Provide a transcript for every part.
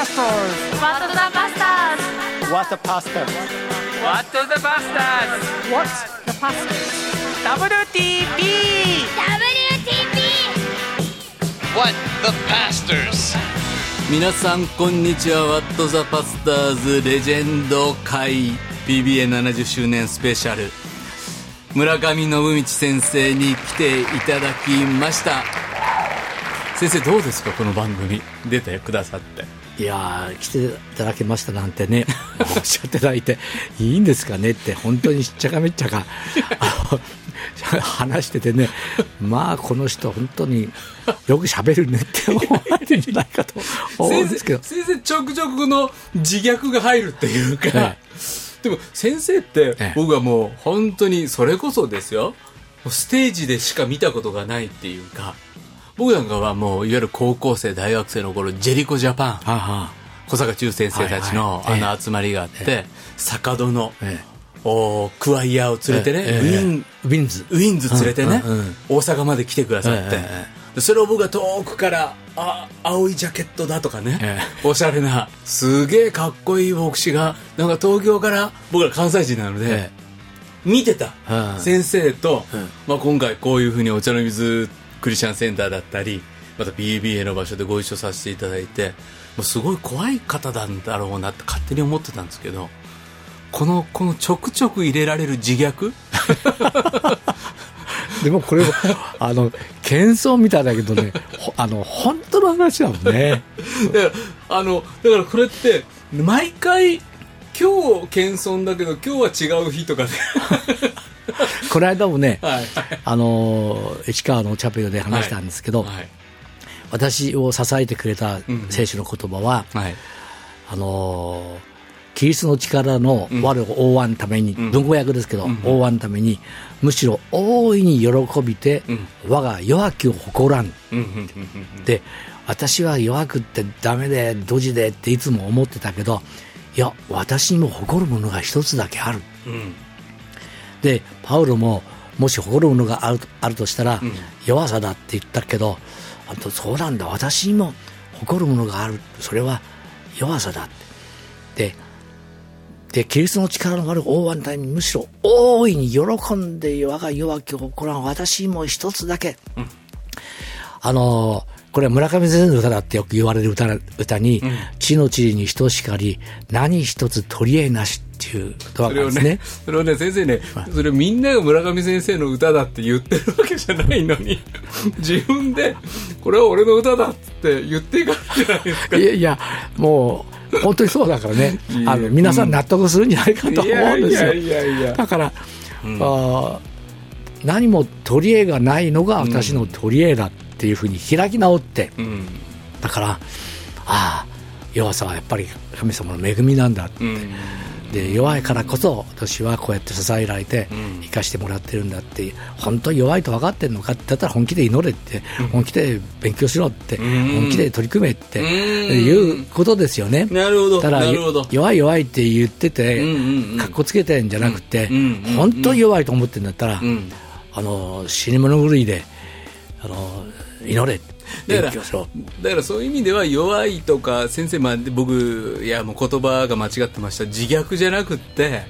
pastors? What the Bastards? What the pastors? What the Bastards What's the pastors? WTP WTP! What the Pastors? 皆さんこんにちはワット・ザ・パスターズレジェンド会 PBA70 周年スペシャル村上信道先生に来ていただきました先生どうですかこの番組出てくださっていやー来ていただけましたなんてね おっしゃっていただいていいんですかねって本当にしっちゃかめっちゃか話しててねまあこの人本当によく喋るねって思われてるんじゃないかと思うんですけど。先生ちょくちょくこの自虐が入るっていうか、はいでも先生ってええ。僕はもう本当にそれこそですよ。ステージでしか見たことがないっていうか僕なんかはもういわゆる高校生大学生の頃ジェリコジャパンはあ。は小坂忠先生たちのはいはい。あの集まりがあって、坂戸の、ええ。おクワイヤーを連れてね、ええ。ウィンウィンズ。ウィンズ連れてね、うんうんうん。大阪まで来てくださって、それを僕が遠くからあ青いジャケットだとかね、えおしゃれなすげえかっこいい牧師がなんか東京から僕ら関西人なので、え。見てた、うん。先生と、うん。まあ、今回こういうふうにお茶の水クリスチャンセンターだったりまた BBA の場所でご一緒させていただいてもうすごい怖い方なんだろうなって勝手に思ってたんですけどこのこのちょくちょく入れられる自虐？でもこれも あの謙遜みたいだけどねほあの本当の話だもんね。だからあのだからこれって毎回今日謙遜だけど今日は違う日とかで この間もね、はい。あの市川のチャペルで話したんですけど、はい。私を支えてくれた聖書の言葉は、はい。あのーキリストの力の我を覆わんために、文語訳ですけど、覆わん。ために、むしろ大いに喜びて、我が弱きを誇らん。で、私は弱くってダメで、ドジでっていつも思ってたけど、いや、私にも誇るものが一つだけある。で、パウロも、もし誇るものがあるあるとしたら、弱さだって言ったけど、あとそうなんだ、私にも誇るものがある。それは弱さだって。で、で、キリストの力の悪い大湾隊にむしろ大いに喜んで我が弱きを誇らん私にも一つだけ。あのーこれは村上先生の歌だってよく言われる歌歌に、地の地に等しかり、何一つ取り柄なしっていう言ですね。ね。それをね先生ねそれみんなが村上先生の歌だって言ってるわけじゃないのに 自分でこれは俺の歌だって言っていかないじゃないですか。いやいや、もう、本当にそうだからね、あの皆さん納得するんじゃないかと思うんですよ。だから、あー何も取り柄がないのが私の取り柄だっていうふうに開き直って、うん。だから、ああ、弱さはやっぱり神様の恵みなんだ。って。うんで弱いからこそ私はこうやって支えられて生かしてもらってるんだって本当に弱いと分かってるのかって言ったら本気で祈れって本気で勉強しろって本気で取り組めっていうことですよね。なるほどただ弱い弱いって言っててうんうんうん。かっこつけてんじゃなくてうんうんうん本当に弱いと思ってるんだったらん。あの死に物狂いであの祈れだからだからそういう意味では弱いとか先生、まあ、僕いやもう言葉が間違ってました。自虐じゃなくって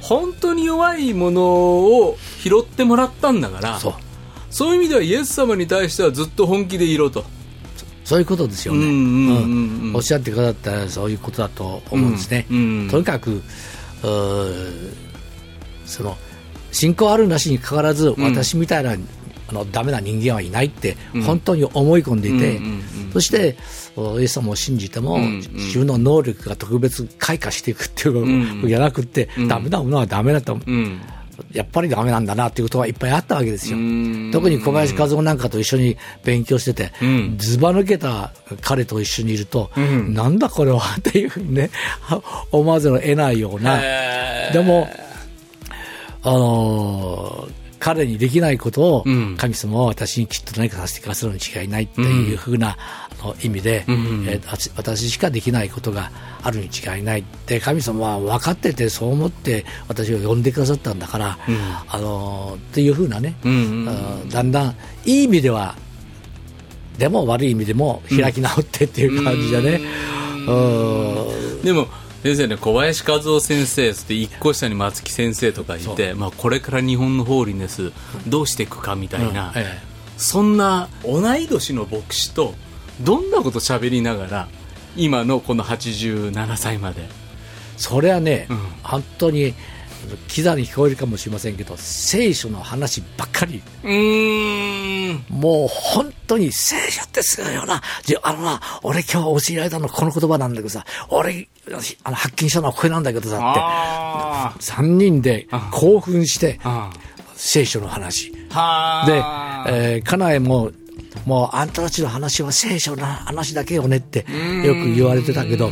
本当に弱いものを拾ってもらったんだからそう。そういう意味ではイエス様に対してはずっと本気でいろと。そういうことですよね。おっしゃってくださったらそういうことだと思うんですね。うんうんとにかくその信仰あるなしにかかわらず、私みたいなあのダメな人間はいないって本当に思い込んでいて、うんうんそしておイエス様を信じても、んうん。自分の能力が特別開花していくっていうのじゃなくって、ダメなものはダメだと、うん。やっぱりダメなんだなっていうことがいっぱいあったわけですよ。ん。特に小林和夫なんかと一緒に勉強してて、ん。ずば抜けた彼と一緒にいると、なんだこれはっていうふうにね、思わざるを得ないような、でも、あのー彼にできないことを、ん。神様は私にきっと何かさせてくださるに違いないっていうふうな、あの意味で、え私しかできないことがあるに違いないって神様は分かっててそう思って私を呼んでくださったんだから、あのーっていうふうなね、だんだんいい意味ではでも悪い意味でも開き直ってっていう感じでね、うん。でも先生ね小林和夫先生そして一個下に松木先生とかいて、まあ、これから日本のホーリネスどうしていくかみたいな、うんええ。そんな同い年の牧師とどんなこと喋りながら今のこの87歳まで。それはね、ん。本当にキザに聞こえるかもしれませんけど聖書の話ばっかり。うーん。もう本当に聖書ってすごいよな。じゃあのな、俺今日教えられたのこの言葉なんだけどさ、俺、あの発見したのはこれなんだけどさあって、三人で興奮して、あ。聖書の話。はであ、えー、家内も、もうあんたたちの話は聖書の話だけよねってよく言われてたけど、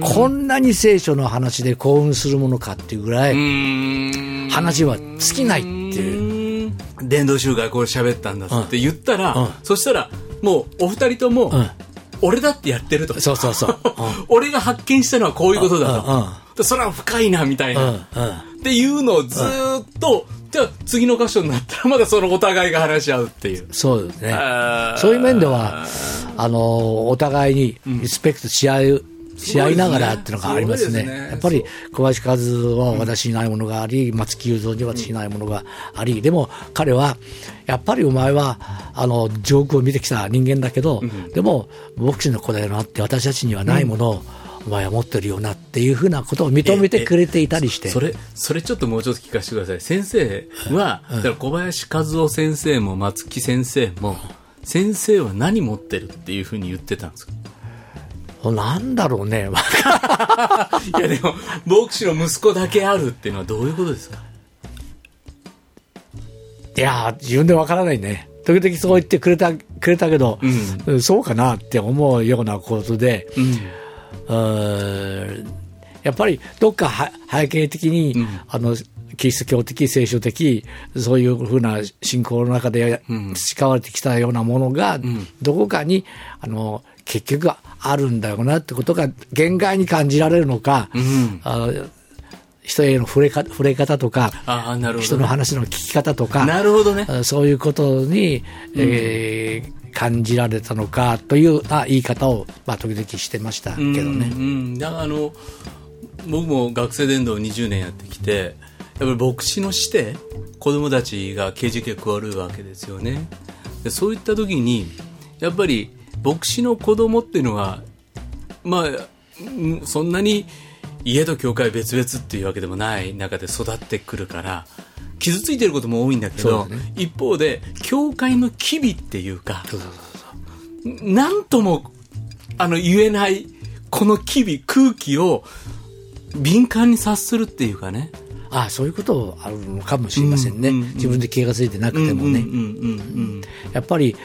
こんなに聖書の話で興奮するものかっていうぐらい、話は尽きないっていう。伝道集会これ喋ったんだって言ったら、うん。そしたらもうお二人とも、ん俺だってやってるとそうそうそう。俺が発見したのはこういうことだと、それは深いなみたいな、うんうんっていうのをずーっと、じゃあ次の箇所になったらまだそのお互いが話し合うっていう。そうですね。そういう面では、あの、お互いにリスペクトし合う、し合いながらっていうのがありますね。すごいですね。やっぱり小林和は私にないものがあり、松木雄三には私にないものがあり、でも彼は、やっぱりお前は、あの、上空を見てきた人間だけど、でも、牧師の子だよなって私たちにはないものを、お前は持ってるよなっていうふうなことを認めてくれていたりして。それ、それちょっともうちょっと聞かせてください。先生は、だから小林和夫先生も松木先生も、先生は何持ってるっていうふうに言ってたんですか？なんだろうね。いやでも、牧師の息子だけあるっていうのはどういうことですか？いやー、自分でわからないね。時々そう言ってくれた、くれたけど、うん。そうかなって思うようなことで、うーんやっぱりどっかは背景的に、あの、キリスト教的、聖書的、そういうふうな信仰の中で培われてきたようなものが、どこかに、あの、結局あるんだよなってことが限界に感じられるのか、あの人への触れか触れ方とか、ああ、なるほど。人の話の聞き方とか、なるほどね。あそういうことに、えー感じられたのかというあ言い方を、まあ、時々してましたけどね。うんうん、だからあの僕も学生伝道20年やってきてやっぱり牧師のして子供たちが刑事局加わるわけですよねでそういった時にやっぱり牧師の子供っていうのはまあうんそんなに家と教会別々っていうわけでもない中で育ってくるから傷ついてることも多いんだけど、ね一方で教会の機微っていうかなんともあの言えないこの機微空気を敏感に察するっていうかねあそういうことあるのかもしれませんね。うんうんうん自分で気が付いてなくてもね。やっぱり、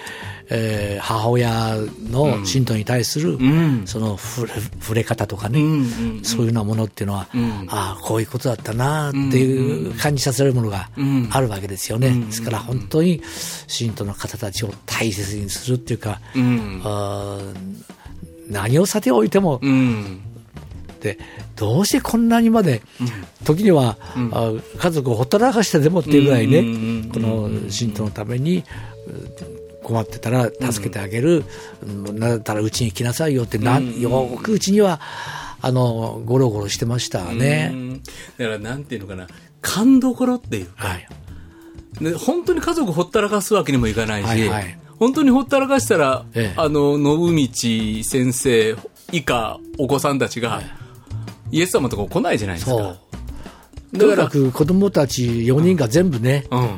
えー母親の信徒に対する、ん。その触れ触れ方とかね、うんうんうん。そういうようなものっていうのは、ん。ああ、こういうことだったなっていう感じさせるものがん。あるわけですよね。ですから本当に信徒の方たちを大切にするっていうか、うん。あー何をさておいても、うん。でどうしてこんなにまで、時には、あ家族をほったらかしてでもっていうぐらいね、うんうんうんこの信徒のためにう困ってたら助けてあげる、うん。なったらうちに来なさいよってなん、よくうちにはあのゴロゴロしてましたうね。んだからなんていうのかな。勘どころっていうか、はい。で本当に家族ほったらかすわけにもいかないし、はいはい。本当にほったらかしたら、ええ。あの信道先生以下お子さんたちが、イエス様のとこ来ないじゃないですか。とにかだから、く子供たち4人が全部ね、うん、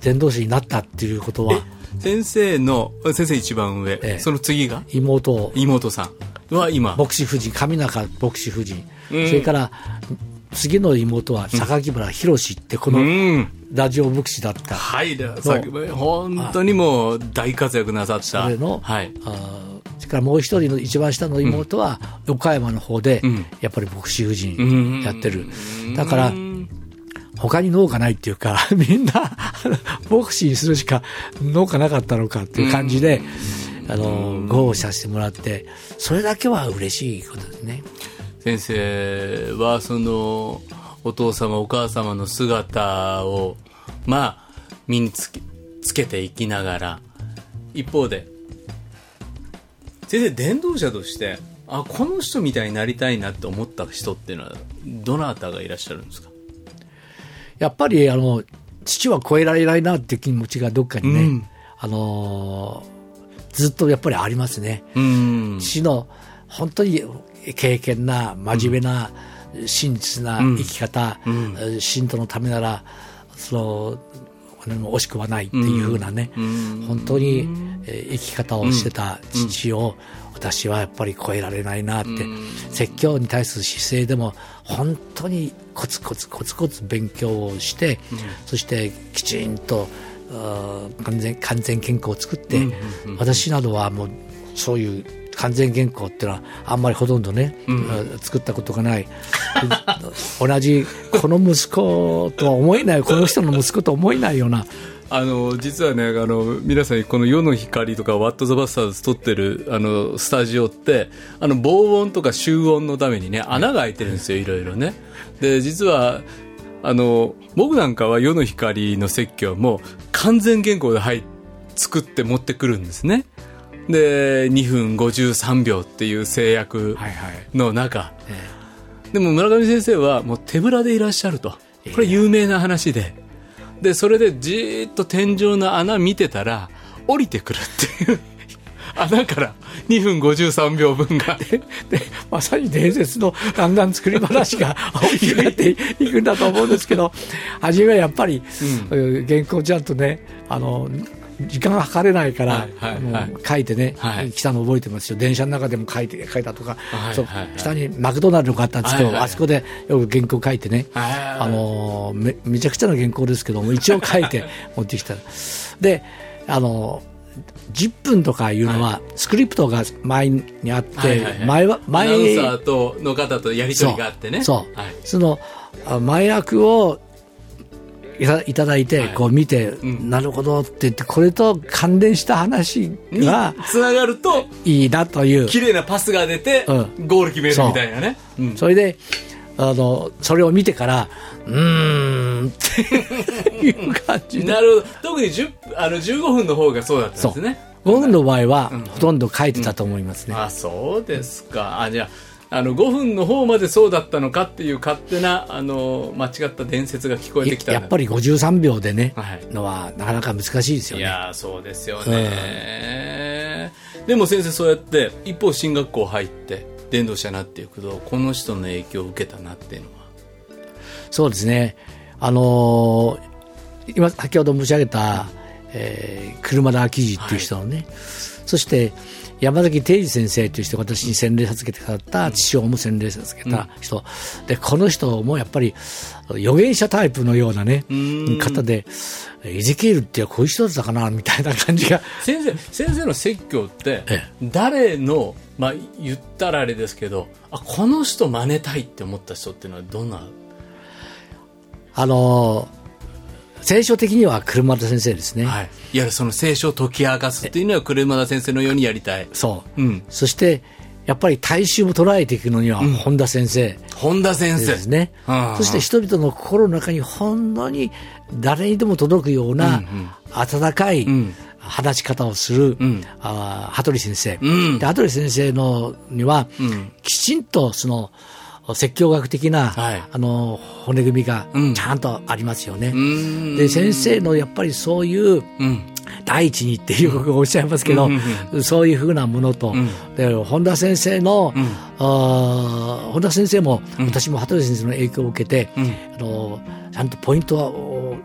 伝道師になったっていうことは、先生の先生一番上、ええ。その次が？妹、妹さんは今？牧師夫人、上中牧師夫人、うん。それから次の妹は榊原博って、このうん。ラジオ牧師だった、はいださっき本当にもう大活躍なさった。それの、はい。あーそれからもう一人の一番下の妹は、岡山の方で、んやっぱり牧師夫うん。人やってる。だから、他に農家ないっていうか、みんな、牧師にするしか農家なかったのかっていう感じで、あの、ごさせてもらって、それだけは嬉しいことですね。先生はそのお父様お母様の姿をまあ身につけつけていきながら一方で先生伝道者としてあこの人みたいになりたいなって思った人っていうのはどなたがいらっしゃるんですか？やっぱり、あの、父は超えられないなっていう気持ちがどっかにね、うん。あのーずっとやっぱりありますね。うん。父の本当に経験な、真面目な、真実な生き方、信徒のためなら、その、惜しくはないっていうふうなね、本当にえー生き方をしてた父を、私はやっぱり超えられないなって、説教に対する姿勢でも、本当にコツコツコツコツ勉強をして、そしてきちんと、完全完全健康を作って、私などはもうそういう完全健康っていうのはあんまりほとんどね、あ作ったことがない。同じこの息子とは思えないこの人の息子とは思えないようなあの実はねあの皆さんこの「世の光」とか「ワット・ザ・バスターズ」撮ってるあのスタジオってあの防音とか集音のためにね穴が開いてるんですよいろいろね。で実はあの僕なんかは「世の光」の説教も完全原稿で入っ作って持ってくるんですね。で2分53秒っていう制約の中、でも村上先生はもう手ぶらでいらっしゃると。これ有名な話ででそれでじーっと天井の穴見てたら降りてくるっていう。穴から2分53秒分が。でまさに伝説のだんだん作り話が大きくなっていくんだと思うんですけど初めはやっぱり、うん原稿ちゃんとねあの時間が測れないから、書いてね、はい。来たの覚えてますよ。電車の中でも書いて書いたとか、そう下にマクドナルドがあったんですけど、あそこでよく原稿書いてね、はいあのめめちゃくちゃな原稿ですけども一応書いて 持ってきたであの10分とかいうのは、スクリプトが前にあって、はいは前はア前ナウンサーとの方とやり取りがあってね。そう、はい。そのあ前役をいたいただいて、はい。こう見て、ん。なるほどって言って、これと関連した話にがつながるといいなという、綺麗なパスが出て、うん。ゴール決めるみたいなね、う。ん。それで、あの、それを見てから、うーんっていう感じで。なるほど。特に10あの15分の方がそうだったんですね。5分の場合は、ほとんど書いてたと思いますね。あそうですか。あじゃああの5分の方までそうだったのかっていう勝手なあの間違った伝説が聞こえてきたやっぱり53秒でね、はい。のはなかなか難しいですよね。いやーそうですよね、でも先生そうやって一方進学校入って伝道者になっていくとこの人の影響を受けたなっていうのは。そうですね。あのー今、先ほど申し上げた、えー車田明治っていう人のね、そして、山崎定治先生という人が私に洗礼授けてくださった、父親も洗礼授けた人、で、この人もやっぱり、預言者タイプのようなね、方で、エゼキエルってこういう人だったかな、みたいな感じが、先生先生の説教ってえ。誰の、まあ、言ったらあれですけどあこの人真似たいって思った人っていうのはどんな？あのー聖書的には車田先生ですね。はい、いわゆるその聖書を解き明かすっていうのは車田先生のようにやりたい。そう。うん。そして、やっぱり大衆を捉えていくのには、本田先生、本田先生。ですね。うん。うん。そして人々の心の中に本当に誰にでも届くような温かいん。話し方をする、ん。あー羽鳥先生。うん。で羽鳥先生のには、ん。きちんとその説教学的な、はい。あの骨組みがうん。ちゃんとありますよね。うん。で先生のやっぱりそういううん。第一にっていうおっしゃいますけど、そういうふうなものと、で本田先生の、あー本田先生も、私も羽鳥先生の影響を受けて、あのちゃんとポイントを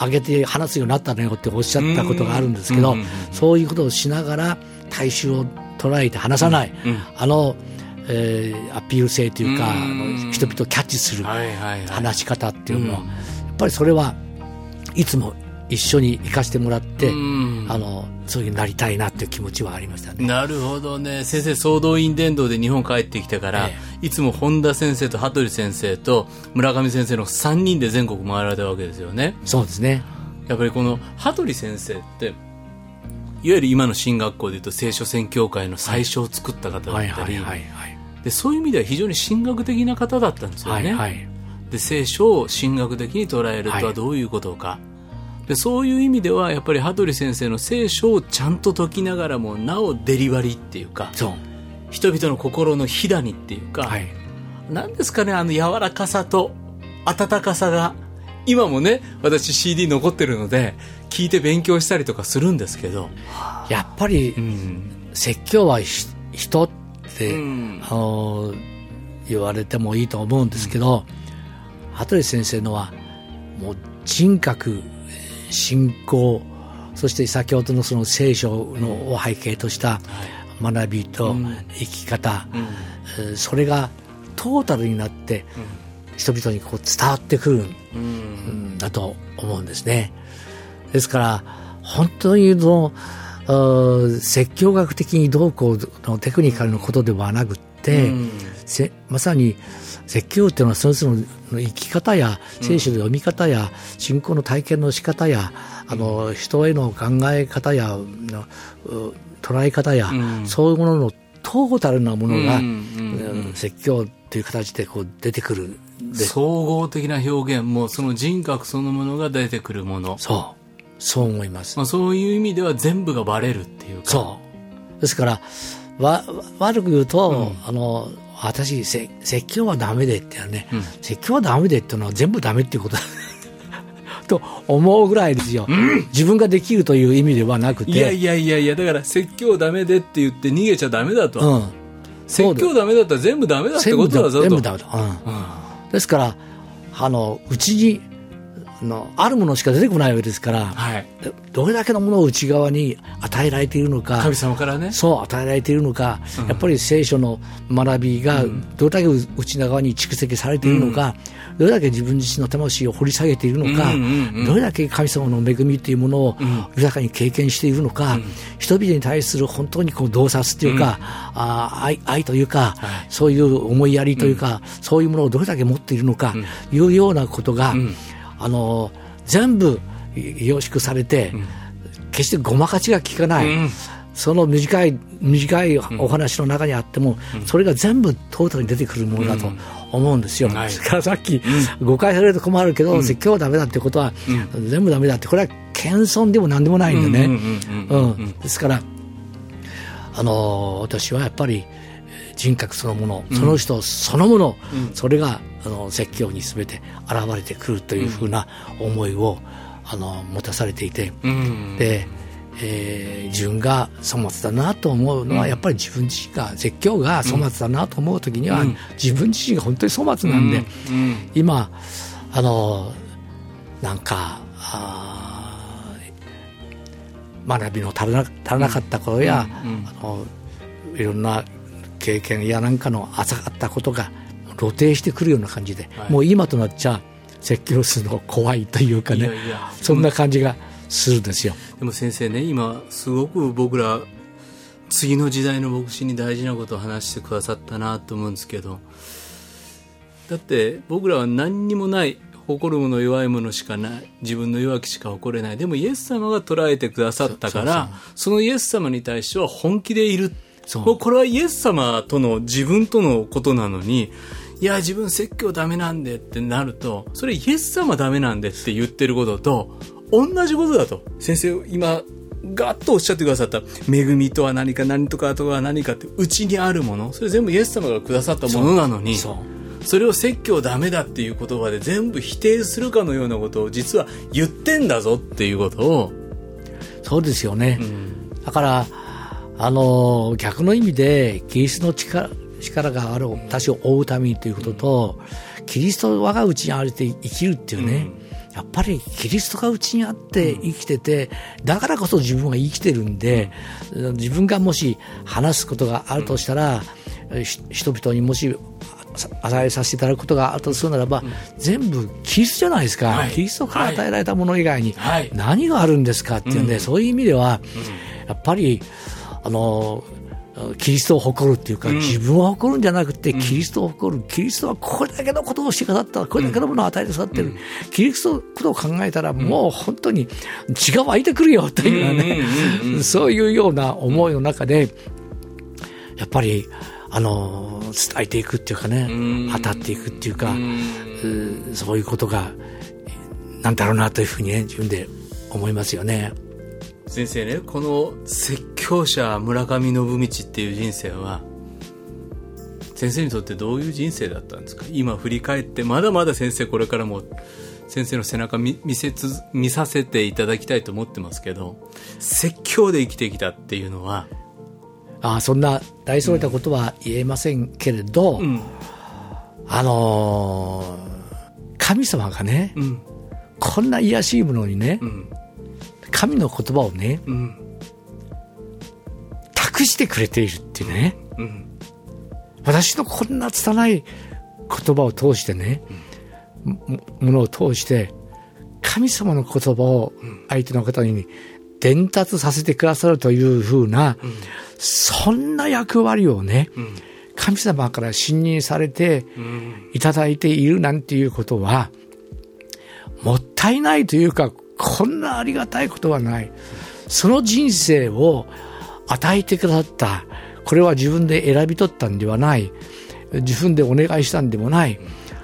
上げて話すようになったのよっておっしゃったことがあるんですけど、そういうことをしながら大衆を捉えて話さない、あの、えーアピール性というか、人々をキャッチするはいはいはい。話し方っていうのは、やっぱりそれはいつも一緒に行かせてもらって、ん。あのそういうなりたいなっていう気持ちはありましたね。なるほどね。先生総動員伝道で日本帰ってきてから、えいつも本田先生と羽鳥先生と村上先生の3人で全国回られたわけですよね。そうですね。やっぱりこの羽鳥先生っていわゆる今の進学校でいうと聖書宣教会の最初を作った方だはいったり、はいはいはい。でそういう意味では非常に神学的な方だったんですよね、はいはい。で聖書を神学的に捉えるとはどういうことか、でそういう意味ではやっぱり羽鳥先生の聖書をちゃんと解きながらもなおデリバリーっていうか。人々の心の火種っていうか、はい。なんですかね、あの柔らかさと温かさが、今もね、私 CD 残ってるので、聞いて勉強したりとかするんですけど、やっぱりう、ん。説教はひ人って、うん。あの言われてもいいと思うんですけど、羽鳥先生のはもう人格信仰そして先ほどのその聖書のを背景とした学びと生き方、えーそれがトータルになって人々にこう伝わってくるんだと思うんですね。ですから、本当にその、説教学的にどうこうのテクニカルのことではなくって、せまさに説教っていうのはその人の生き方や聖書の読み方や信仰の体験の仕方や、あの人への考え方や捉え方や、そういうもののトータルなものが、うんうんうん。説教という形でこう出てくる総合的な表現も、その人格そのものが出てくるもの。そうそう思いますまあ、そういう意味では全部がバレるっていうか。そう。ですから、わ、悪く言うと、あの、私、せ説教はダメでってね、説教はダメでっていうのは全部ダメっていうことだ と思うぐらいですよ、自分ができるという意味ではなくて。いやいやいやいや、だから説教ダメでって言って逃げちゃダメだと。うん。説教ダメだったら全部ダメだってことだぞと。全部ダメだ。うん。ですから、あの、うちに、あの、あるものしか出てこないわけですから、はい。でどれだけのものを内側に与えられているのか、神様からね。そう与えられているのか、やっぱり聖書の学びがどれだけ内側に蓄積されているのか、どれだけ自分自身の魂を掘り下げているのか、うんうんうん。どれだけ神様の恵みというものを豊かに経験しているのか、人々に対する本当にこう洞察というか、あー愛愛というか、そういう思いやりというか、そういうものをどれだけ持っているのか、いうようなことが、あの全部凝縮されて、決してごまかしが効かない、その短い短いお話の中にあっても、それが全部トータルに出てくるものだと思うんですよ。はい。それからさっき、誤解されると困るけど、説教はダメだってことは、全部ダメだって、これは謙遜でもなんでもないんでね。うんですから、あのー私はやっぱりえー人格そのもの、その人そのもの、それがあの説教にすべて現れてくるというふうな思いを、あの持たされていて、うん。で、えー自分が粗末だなと思うのは、やっぱり自分自身が説教が粗末だなと思う時には、自分自身が本当に粗末なんで、うん。今あのなんかあー学びの足らな足らなかった頃や、あのいろんな経験やなんかの浅かったことが露呈してくるような感じで、はいもう今となっちゃ説教するの怖いというかねそんな感じがするんですよ。でも先生ね、今、すごく僕ら、次の時代の牧師に大事なことを話してくださったなと思うんですけど、だって僕らは何にもない、誇るもの弱いものしかない、自分の弱きしか誇れない。でもイエス様が捉えてくださったから、そのイエス様に対しては本気でいる。もうこれはイエス様との自分とのことなのに、いや、自分説教ダメなんでってなると、それイエス様ダメなんでって言ってることと、同じことだと。先生、今、ガッとおっしゃってくださった、恵みとは何か何とかとは何かって、うちにあるもの、それ全部イエス様がくださったものなのに、それを説教ダメだっていう言葉で全部否定するかのようなことを実は言ってんだぞっていうことを、そうですよね。だから、あの、逆の意味で、キリストの力、力がある私を追うためにということと、キリスト我がうちにあれて生きるっていうね、やっぱりキリストがうちにあって生きてて、だからこそ自分は生きてるんで、自分がもし話すことがあるとしたら、ひ人々にもし与えさせていただくことがあるとするならば、全部キリストじゃないですか、はい。キリストから与えられたもの以外にはい。何があるんですかっていうね、そういう意味では、やっぱりあのキリストを誇るっていうか、自分を誇るんじゃなくて、キリストを誇る、キリストはこれだけのことをしてくださった、これだけのものを与えてくださってる、キリストのことを考えたら、もう本当に血が湧いてくるよというようなね、そういうような思いの中で、やっぱり、あの伝えていくっていうかね、当たっていくっていうか、うそういうことが、なんだろうなというふうにね、自分で思いますよね。先生ね、この説教者村上信道っていう人生は、先生にとってどういう人生だったんですか？今振り返ってまだまだ先生これからも先生の背中見見せつ見させていただきたいと思ってますけど説教で生きてきたっていうのはああそんな大それたことは言えませんけれど、うん。あのー神様がね、うん。こんな卑しいものにね、うん神の言葉をね、うん。託してくれているっていうね、うん。私のこんな拙い言葉を通してね、もものを通して、神様の言葉を相手の方に伝達させてくださるというふうな、そんな役割をね、神様から信任されていただいているなんていうことは、もったいないというか、こんなありがたいことはない。その人生を与えてくださった。これは自分で選び取ったんではない。自分でお願いしたんでもない。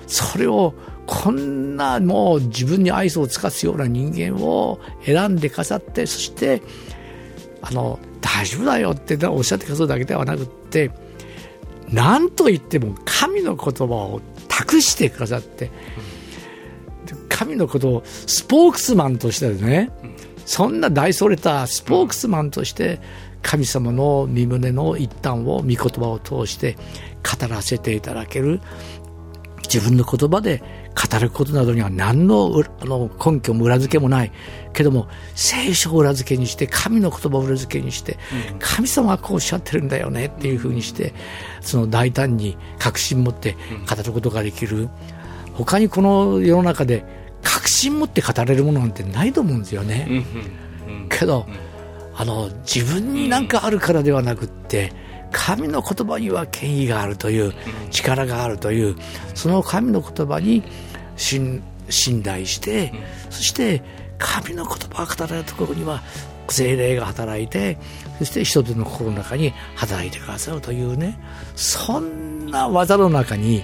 それを、こんなもう自分に愛想を尽かすような人間を選んで飾って、そして、あの、大丈夫だよっておっしゃってくださるだけではなくって、何と言っても神の言葉を託してくださって、神のことをスポークスマンとしてね、そんな大それたスポークスマンとして、神様の身胸の一端を御言葉を通して語らせていただける自分の言葉で語ることなどには何の裏あの根拠も裏付けもない。けども聖書を裏付けにして神の言葉を裏付けにして、神様はこうおっしゃってるんだよねっていうふうにしてその大胆に確信持って語ることができる、他にこの世の中で確信持って語れるものなんてないと思うんですよね。けど、あの自分になんかあるからではなくって神の言葉には権威があるという力があるというその神の言葉に信信頼してそして神の言葉が語られるところには精霊が働いてそして人々の心の中に働いてくださるというねそんな技の中に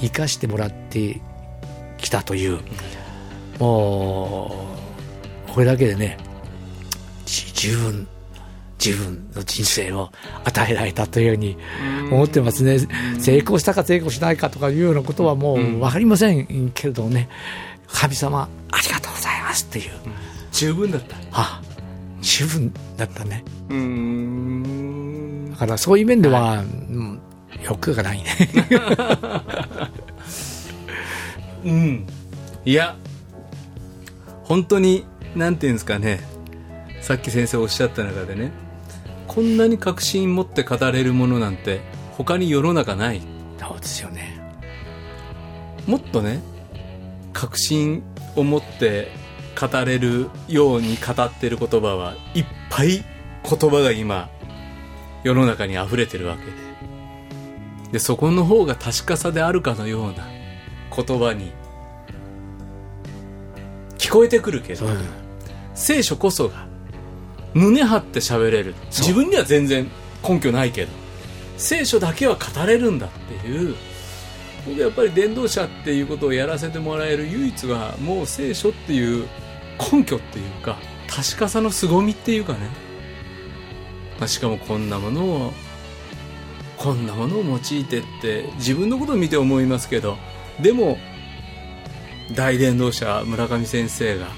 生かしてもらってきたという。もうこれだけでねじ十分自分の人生を与えられたというふうに思ってますね、成功したか成功しないかとかいうようなことはもう分かりませんけれどもね、神様、ありがとうございますっていう、十分だった。あ十分だったね、うーん。だからそういう面では、うん欲がないね。うん。いや本当になんていうんですかね。さっき先生おっしゃった中でね。こんなに確信持って語れるものなんて他に世の中ない。そうですよね。もっとね確信を持って語れるように語ってる言葉はいっぱい言葉が今世の中に溢れてるわけで。でそこの方が確かさであるかのような言葉に。聞こえてくるけど、うん。聖書こそが胸張って喋れる。自分には全然根拠ないけど聖書だけは語れるんだっていう僕やっぱり伝道者っていうことをやらせてもらえる唯一はもう聖書っていう根拠っていうか確かさの凄みっていうかね、まあ、しかもこんなものをこんなものを用いてって自分のことを見て思いますけどでも大伝道者村上先生が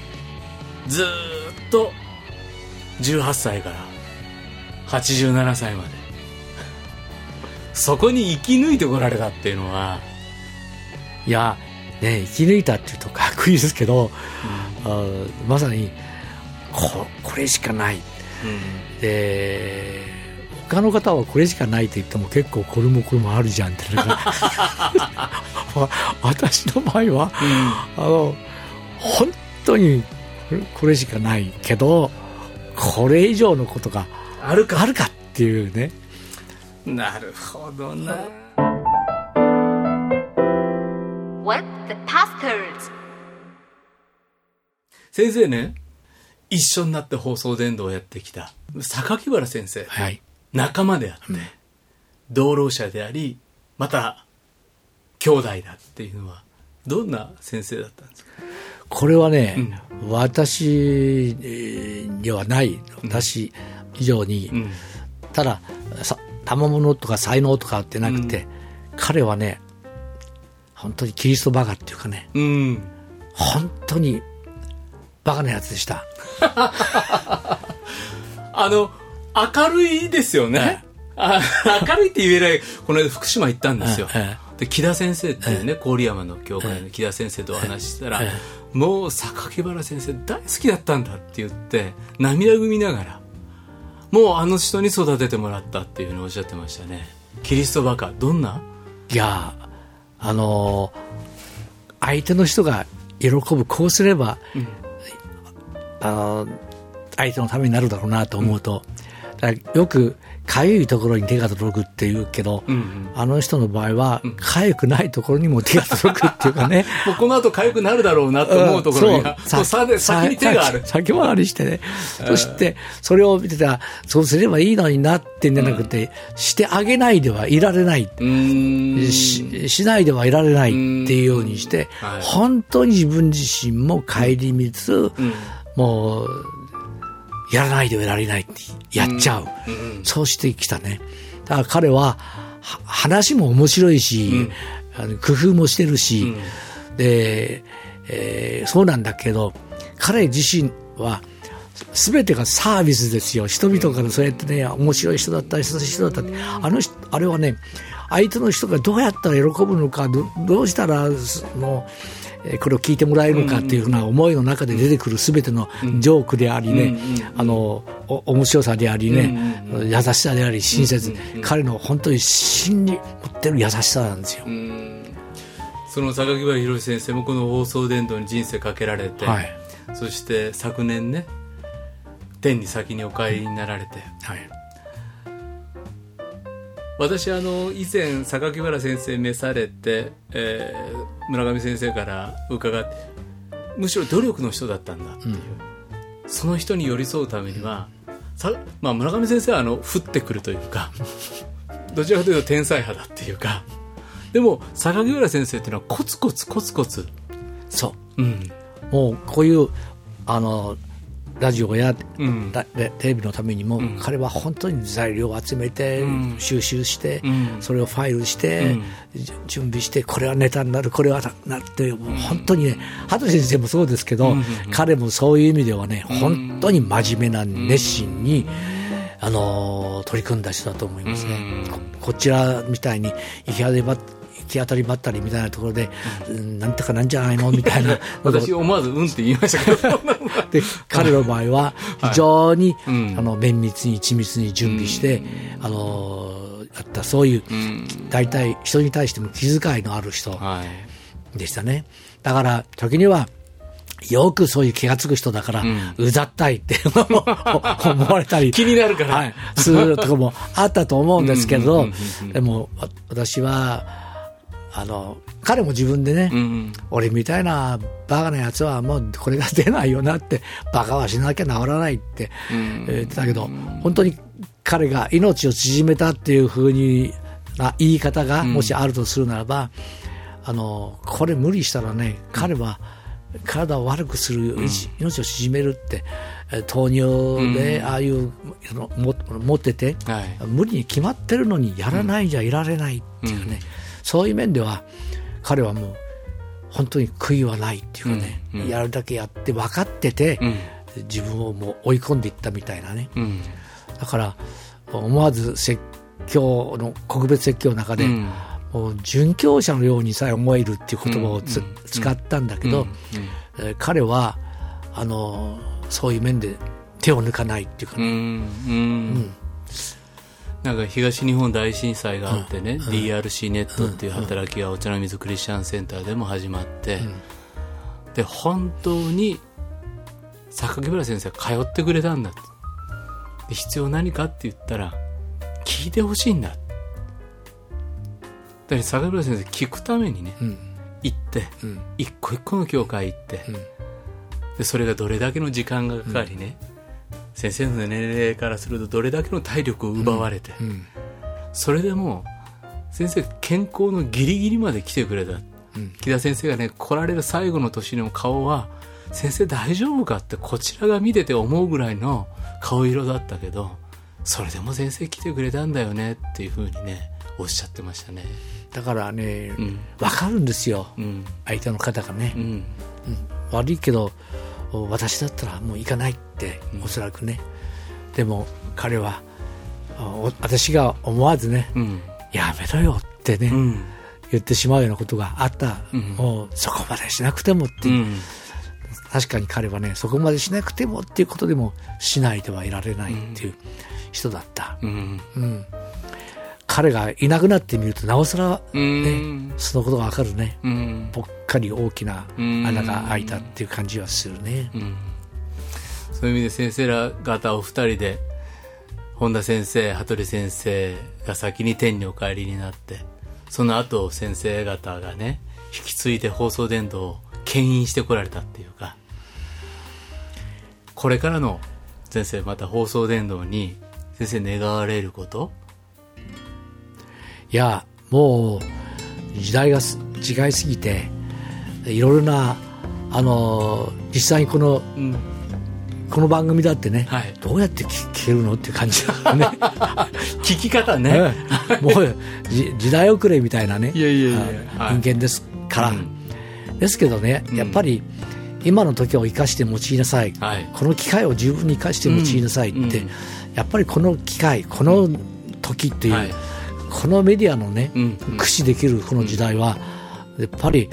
ずーっと18歳から87歳までそこに生き抜いてこられたっていうのはいや、ね、生き抜いたっていうとかっこいいですけど、あまさにここれしかない。で他の方はこれしかないと言っても結構これもこれもあるじゃんってだから。わ 私の場合は、あの本当にこれこれしかないけどこれ以上のことがあるか。あるかっていうね。なるほどな。What the pastors? 先生ね一緒になって放送伝道をやってきた榊原先生。はい仲間であって、同労者でありまた兄弟だっていうのはどんな先生だったんですか？これはね、私えーにはない。私以上に、ん。たださ賜物とか才能とかってなくて、彼はね、本当にキリストバカっていうかね、うん。本当にバカなやつでした。あの、明るいですよね。あ明るいって言えない、この間福島行ったんですよ。えで、木田先生っていうね、郡山の教会の木田先生とお話ししたら、えもう榊原先生大好きだったんだって言って、涙ぐみながら、もうあの人に育ててもらったっていうふうにおっしゃってましたね。キリストバカ、どんな？いや、あのー相手の人が喜ぶ、こうすれば、あのー相手のためになるだろうなと思うと、だからよく、かゆいところに手が届くって言うけど、あの人の場合は、かゆくないところにも手が届くっていうかね、もうこの後痒くなるだろうなと思うところにうもうさで先に手がある。先回りしてね。そして、それを見てたら、そうすればいいのになってんじゃなくて、してあげないではいられない。ししないではいられないっていうようにして、はい。本当に自分自身も顧みつ、もう、やらないではいられないってやっちゃう。そうしてきたね。だから彼は、は話も面白いし、あの工夫もしてるし、で、えーそうなんだけど、彼自身は、すべてがサービスですよ。人々からそうやってね、面白い人だったり、優しい人だったり、あの人、あれはね、相手の人がどうやったら喜ぶのか、どどうしたら、その、えーこれを聞いてもらえるのかっていうふうな思いの中で出てくるすべてのジョークでありね、あの、お面白さでありね、優しさであり、親切、彼の本当に真に持ってる優しさなんですよ。その榊原宏先生もこの放送伝道に人生かけられて、はい。そして昨年ね天に先にお帰りになられて。はい。私あの以前榊原先生召されて、えー村上先生から伺ってむしろ努力の人だったんだっていう、その人に寄り添うためにはさ、まあ、村上先生はあの降ってくるというか どちらかというと天才派だっていうかでも榊原先生っていうのはコツコツコツコツ。そう。うん。もうこういうあのラジオや、うん。ラテレビのためにも、彼は本当に材料を集めて、ん。収集して、ん。それをファイルして、準備してこれはネタになるこれはなるって本当にね羽鳥先生もそうですけど、彼もそういう意味ではね本当に真面目な熱心に、あの取り組んだ人だと思いますね。ここちらみたいに行き当たりば行き当たりばったりみたいなところで、うんなんとかなんじゃないのみたいな。私思わず「うん」って言いましたけど。で彼の場合は 非常に、うん。あの綿密に緻密に準備して、あのやったそういう、大体人に対しても気遣いのある人はい。でしたね。だから時にはよくそういう気がつく人だから、うざったいって思われたり気になるから。はい、するとこもあったと思うんですけど、でもわ私はあの彼も自分でね、うん俺みたいなバカなやつはもうこれが出ないよなって、バカはしなきゃ治らないってえー言ってたけど、本当に彼が命を縮めたっていうふうにな言い方がもしあるとするならば、あの、これ無理したらね、彼は体を悪くする、命を縮めるって、えー糖尿でああいうあのも持ってて、はい。無理に決まってるのにやらないじゃいられないっていうね、そういう面では彼はもう本当に悔いはないっていうかね、やるだけやって分かってて、自分をもう追い込んでいったみたいなね、うん。だから思わず説教の告別説教の中で、うん。もう殉教者のようにさえ思えるっていう言葉をつ、使ったんだけど、えー彼はあのそういう面で手を抜かないっていうかうね、ん。うんなんか東日本大震災があってね、DRC ネットっていう働きがお茶の水クリスチャンセンターでも始まって、で本当に榊原先生が通ってくれたんだ。とで必要何かって言ったら聞いてほしいんだ。だから榊原先生聞くためにね、ん。行って、ん。一個一個の教会行って、でそれがどれだけの時間がかかりね、先生の年齢からするとどれだけの体力を奪われて、んそれでも先生健康のギリギリまで来てくれた、木田先生がね来られる最後の年の顔は先生大丈夫かってこちらが見てて思うぐらいの顔色だったけどそれでも先生来てくれたんだよねっていうふうにねおっしゃってましたね。だからね、ん。わかるんですよ、うん。相手の方がね、うん。悪いけど私だったらもう行かないって、おそらくねでも彼はお私が思わずね、うん。やめろよってね、うん。言ってしまうようなことがあった、もうそこまでしなくてもって、うん。確かに彼はねそこまでしなくてもっていうことでもしないではいられないっていう人だった、うん。うん彼がいなくなってみるとなおさら、うねん。そのことがわかるねうん。ぽっかり大きなうん穴が開いたっていう感じはするね、そういう意味で先生ら方お二人で、本田先生、羽鳥先生が先に天にお帰りになって、その後先生方がね、引き継いで放送伝道を牽引してこられたっていうか、これからの先生また放送伝道に先生願われることいやもう時代がす違いすぎていろいろなあの実際にこのうん。この番組だってね、はい。どうやって聞聞けるのっていう感じ。だ ね聞き方ね。ええもうじ時代遅れみたいなね人間ですから、うん。ですけどねやっぱり今の時を生かして用いなさい、はい。この機会を十分に生かして用いなさいって、うん。うん。やっぱりこの機会この時っていう、はいこのメディアのね、うん。駆使できるこの時代は、やっぱり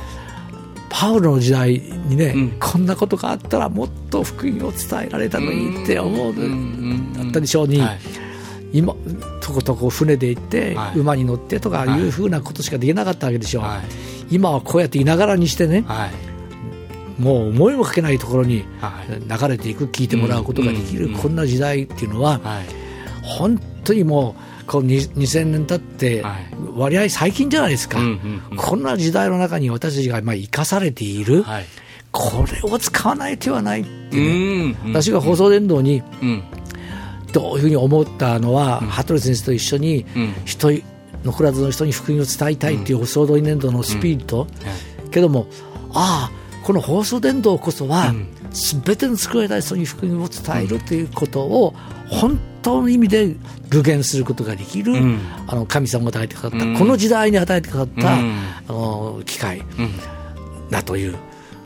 パウロの時代にね、うん。こんなことがあったらもっと福音を伝えられたのにって思う、だったでしょうに、はい。今とことこ船で行って、はい。馬に乗ってとかいうふうなことしかできなかったわけでしょう、はい。今はこうやっていながらにしてね、はい。もう思いもかけないところにはい。流れていく聞いてもらうことができる、うん。こんな時代っていうのは、はい。本当にもうこうに2000年経ってはい。割合最近じゃないですか、うんうんうん。こんな時代の中に私たちがまあ生かされている、はい。これを使わない手はないっていうね、うん。私が放送伝道にうん。どういうふうに思ったのは、羽鳥先生と一緒にうん。人残らずの人に福音を伝えたいっていう放送伝道のスピリット、けどもああこの放送伝道こそは、すべての救われた人に福音を伝えるということを本当の意味で具現することができる、ん。あの神様が与えてくださった、うん。この時代に与えてくださった、うん。あの機会うん。だという。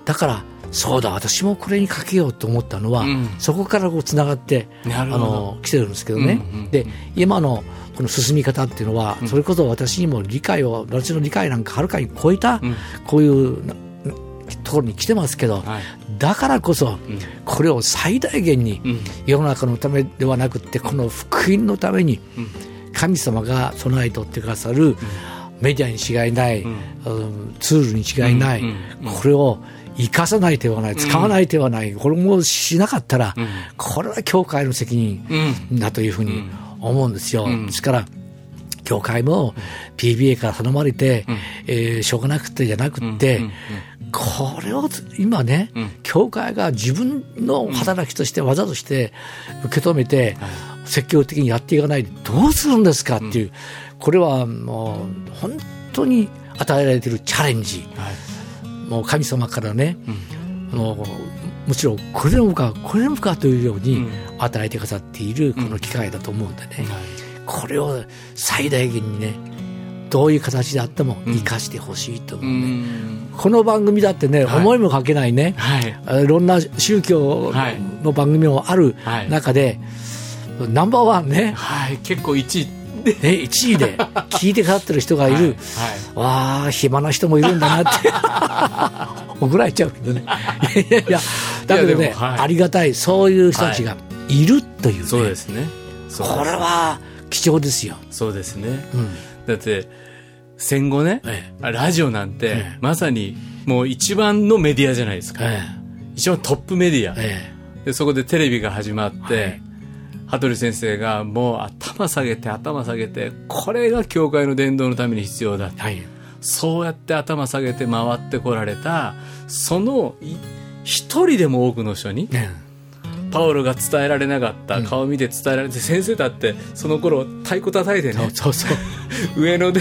だからそうだ私もこれにかけようと思ったのは、うん。そこからこうつながってあの来てるんですけどね、うんうんで今のこの進み方っていうのは、それこそ私にも理解を私の理解なんかはるかに超えた、ん。こういうなところに来てますけど、はい。だからこそ、これを最大限にうん。世の中のためではなくってこの福音のために神様が備えとってくださるメディアに違いない、うん。ツールに違いない、うん。これを生かさない手はない使わない手はない、これもしなかったら、これは教会の責任だというふうに思うんですよ。ですから教会も PBA から頼まれて、えーしょうがなくてじゃなくって、これを今ね、教会が自分の働きとして、技として受け止めて、積極的にやっていかないでどうするんですかっていう、これはもう本当に与えられているチャレンジ、もう神様からね、あのむしろこれでもか、これでもかというように与えてくださっているこの機会だと思うんでね、これを最大限にね、どういう形であっても生かしてほしいと思うね。この番組だってね、思いもかけないね、はい。いろんな宗教はい。の番組もあるはい。中で、ナンバーワンね、はい。結構1位。で。ね1位で聞いてくださってる人がいる、わあ、暇な人もいるんだなって、怒られちゃうけどね。いやいやだけどね、はい。ありがたい、そういう人たちがい。るというね、そうですね。これは貴重ですよ。そうですね。うんだって、戦後ね、えラジオなんて、ええまさにもう一番のメディアじゃないですか。え一番トップメディア。ええでそこでテレビが始まって、はい羽鳥先生がもう頭下げて頭下げて、これが教会の伝道のために必要だ。えはい。そうやって頭下げて回ってこられた、そのい一人でも多くの人に、ねパウロが伝えられなかった、顔見て伝えられて、先生だってその頃太鼓叩いてね、そうそう。上野で、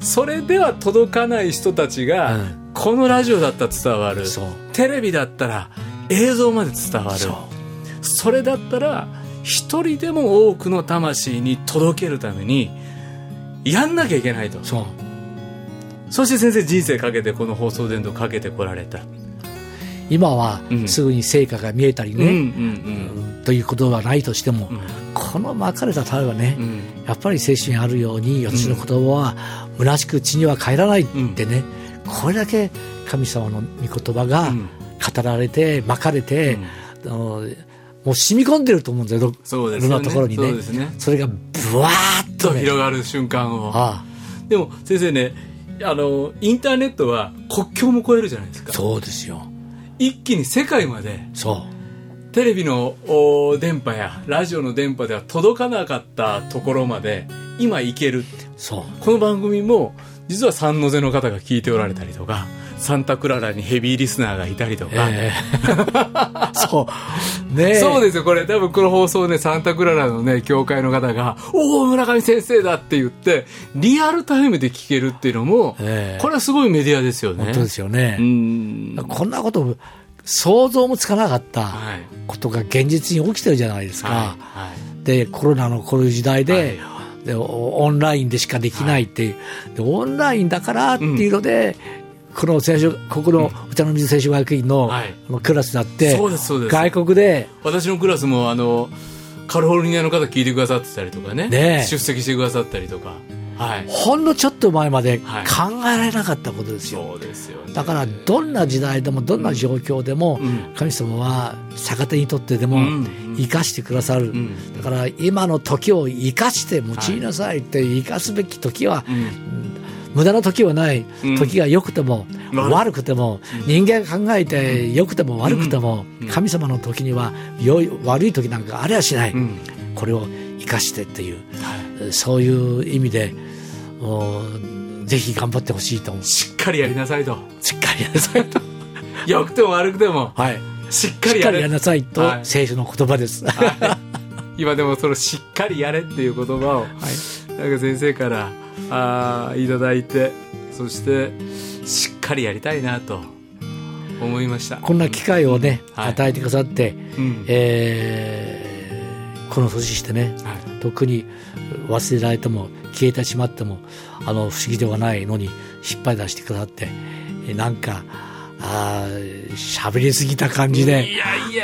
それでは届かない人たちが、うん。このラジオだったら伝わる。テレビだったら映像まで伝わる。それだったら、一人でも多くの魂に届けるために、やんなきゃいけないと。そう。そして先生人生かけてこの放送伝道かけてこられた、今はうん。すぐに成果が見えたりうんうんね、ということはないとしても、ん。このまかれた種はね、うん。うんやっぱり精神あるように私の言葉は虚しく地には帰らないってね、これだけ神様の御言葉がうん。語られてまかれて、あのもう染み込んでると思うんですよいろんそうですよね。なところにね。ね。それがブワーッとね。と広がる瞬間を。あでも先生ねあのインターネットは国境も越えるじゃないですか。あそうですよ一気に世界までそう。テレビのお電波やラジオの電波では届かなかったところまで今行ける。この番組も実は三ノ瀬の方が聞いておられたりとかサンタクララにヘビーリスナーがいたりとか、ええ。そう。ねえ。そうですよこれ。多分この放送ねサンタクララのね教会の方が「おお村上先生だ」って言ってリアルタイムで聞けるっていうのも、ええ。これはすごいメディアですよね。本当ですよね。う、ん。こんなこと想像もつかなかったはい。ことが現実に起きてるじゃないですか、はいはい。でコロナのこういう時代で,、はい。でおオンラインでしかできないっていう、でオンラインだからっていうので、この聖書ここのお茶の水聖書学院の,、のクラスだってそうですそうです。外国で私のクラスもあのカリフォルニアの方聞いてくださってたりとかね。ねえ。出席してくださったりとか。はい。ほんのちょっと前まではい考えられなかったことですよ、そうですよね。だからどんな時代でもどんな状況でも、うん。神様は逆手にとってでもうん。生かしてくださる、ん。だから今の時を生かして用いなさいって生かすべき時は、無駄な時はない、うん。時が良くても、悪悪くても、人間が考えて良くても悪くても、神様の時には良い悪い時なんかありゃしない、うん。これを生かしてっていう、そういう意味でおぜひ頑張ってほしいと思う。しっかりやりなさいと。しっかりやりなさいと。良くても悪くてもはい。しっかりりやりなさいと、はい。聖書の言葉です。はい。今でもそのしっかりやれっていう言葉をなんか先生からあーいただいてそしてしっかりやりたいなと思いました。こんな機会をね、はい。与えてくださって、うん。えーこの年してね、はい。特に忘れられても消えてしまってもあの不思議ではないのに引っ張り出してくださってえーなんかあー喋りすぎた感じで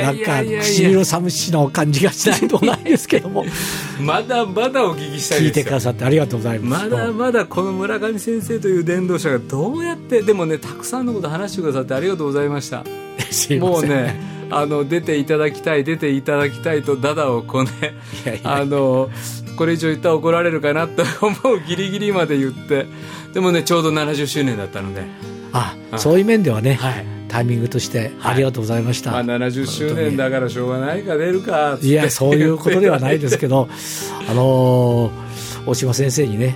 なんか唇寒しの感じがしないともないですけども。まだまだお聞きしたい聞いですよ。てくださってありがとうございま。ますだまだこの村上先生という伝道者がどうやってでもねたくさんのこと話してくださってありがとうございました。もうねあの出ていただきたい出ていただきたいとダダをこうねあのこれ以上言ったら怒られるかなと思うギリギリまで言って。でもねちょうど70周年だったので、あそういう面ではね、はい。タイミングとしてありがとうございました。まあ、70周年だからしょうがないか出るかいや、そういうことではないですけど、あのー大島先生にね、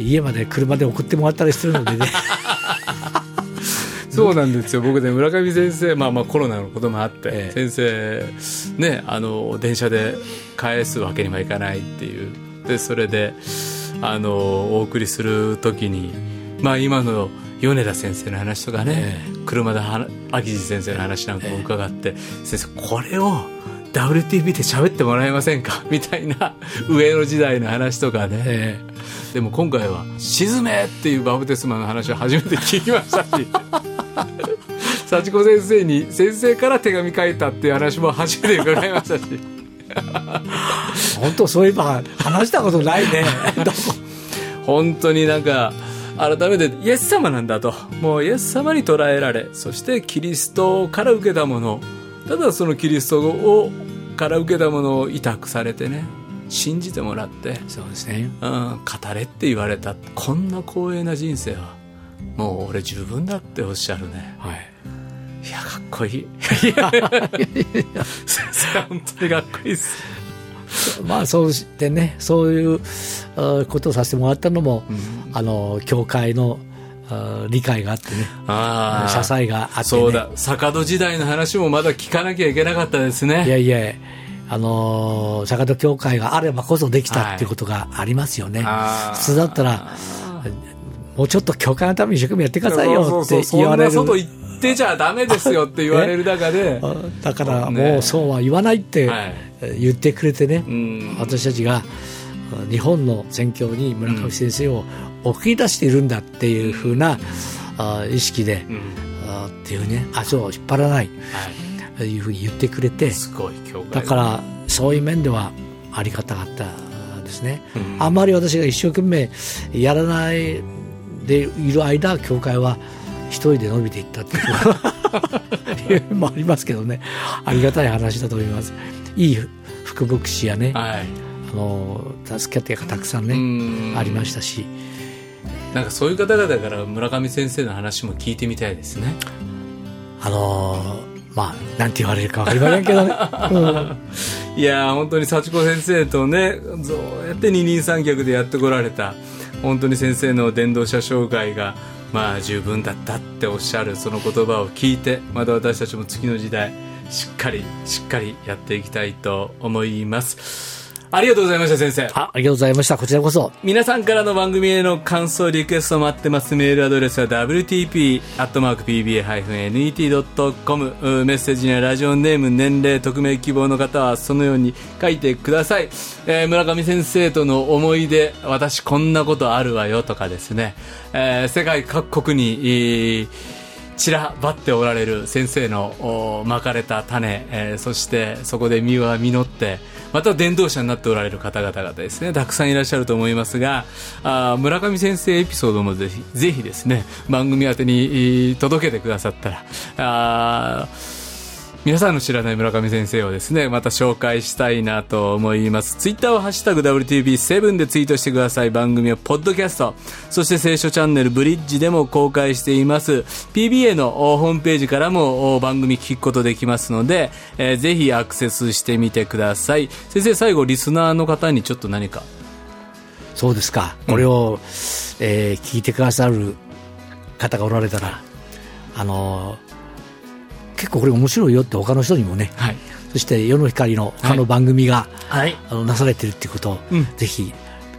家まで車で送ってもらったりするのでね、そうなんですよ。僕ね村上先生まあまあコロナのこともあって、ええ。先生ねあの電車で返すわけにはいかないっていう。でそれであのお送りする時にまあ今の米田先生の話とかね、車では秋地先生の話なんかも伺って、先生これを WTV で喋ってもらえませんか？みたいな上の時代の話とかね、えでも今回は「沈め!」っていうバプテスマの話を初めて聞きましたし。幸子先生に先生から手紙書いたっていう話も初めて伺いましたし。ー本当そういえば話したことないね。本当になんか改めてイエス様なんだと。もうイエス様に捉えられそしてキリストから受けたものただそのキリストをから受けたものを委託されてね信じてもらってそうですね。うん、語れって言われた。こんな光栄な人生はもう俺十分だっておっしゃるね。はい。いやかっこいい。いや先生本当にかっこいいっす。まあそうしてね、そういうあことをさせてもらったのも、あの、教会のあ理解があってね、あー。謝罪があってね。そうだ。坂戸時代の話もまだ聞かなきゃいけなかったですね。いやいや、あのー坂戸教会があればこそできたっていうことがありますよね。あー。普通だったら、もうちょっと教会のために一生懸命やってくださいよそうそうそう。って言われる。そんな外行ってちゃダメですよって言われる中で。あだからねもうそうは言わないってはい。言ってくれてね、うん。私たちが日本の選挙に村上先生を送り出しているんだっていうふうな、あ意識で、うん。あっていうね。足を引っ張らない。はい。うふうに言ってくれてい、すごいだからそういう面ではありがたかったですね、うん。あんまり私が一生懸命やらないでいる間教会は一人で伸びていったっていう もありますけどね。ありがたい話だと思います。いい副牧師やね、はいあの助けてがたくさんね、うん。ありましたし。なんかそういう方々から村上先生の話も聞いてみたいですね。あのまあなんて言われるか分かりませんけどね、うん。いやー本当に幸子先生とねそうやって二人三脚でやってこられた本当に先生の伝道者紹介がまあ十分だったっておっしゃるその言葉を聞いてまた私たちも次の時代しっかりしっかりやっていきたいと思いますありがとうございました先生。あありがとうございました。こちらこそ。皆さんからの番組への感想リクエスト待ってます。メールアドレスは wtp.pba-net.com うメッセージにはラジオネーム年齢匿名希望の方はそのように書いてください、えー村上先生との思い出私こんなことあるわよとかですね、えー世界各国に、えー散らばっておられる先生のおまかれた種、えーそしてそこで実は実ってまた伝道者になっておられる方々がですねたくさんいらっしゃると思いますがあ村上先生エピソードもぜひぜひですね番組宛てに届けてくださったらあ皆さんの知らない村上先生をですね、また紹介したいなと思います。ツイッターをハッシュタグ WTV7 でツイートしてください。番組はポッドキャスト、そして聖書チャンネルブリッジでも公開しています。PBA のホームページからも番組聞くことできますので、えーぜひアクセスしてみてください。先生、最後リスナーの方にちょっと何か？そうですかこれを、えー聞いてくださる方がおられたらあのー結構これ面白いよって他の人にもねはい。そして世の光の他の番組が、はい。あのなされてるっていうことを、うん。ぜひ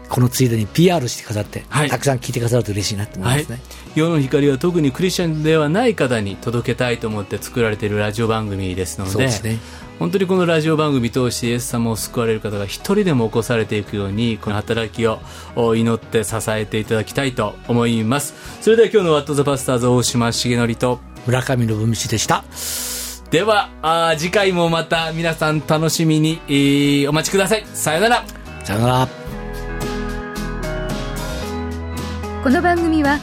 このついでに PR してくださって、はい。たくさん聞いてくださると嬉しいなと思いはいますね、、世の光は特にクリスチャンではない方に届けたいと思って作られているラジオ番組ですのでそうですね。本当にこのラジオ番組通してイエス様を救われる方が一人でも起こされていくようにこの働きをお祈って支えていただきたいと思います。それでは今日の「ワット・ザ・パスターズ」大島重則と村上信道でした。ではあー次回もまた皆さん楽しみに、えーお待ちください。さよなら。さよなら。この番組は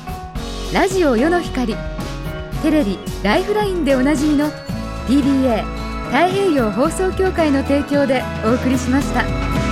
ラジオ世の光テレビ「ライフライン」でおなじみの PBA 太平洋放送協会の提供でお送りしました。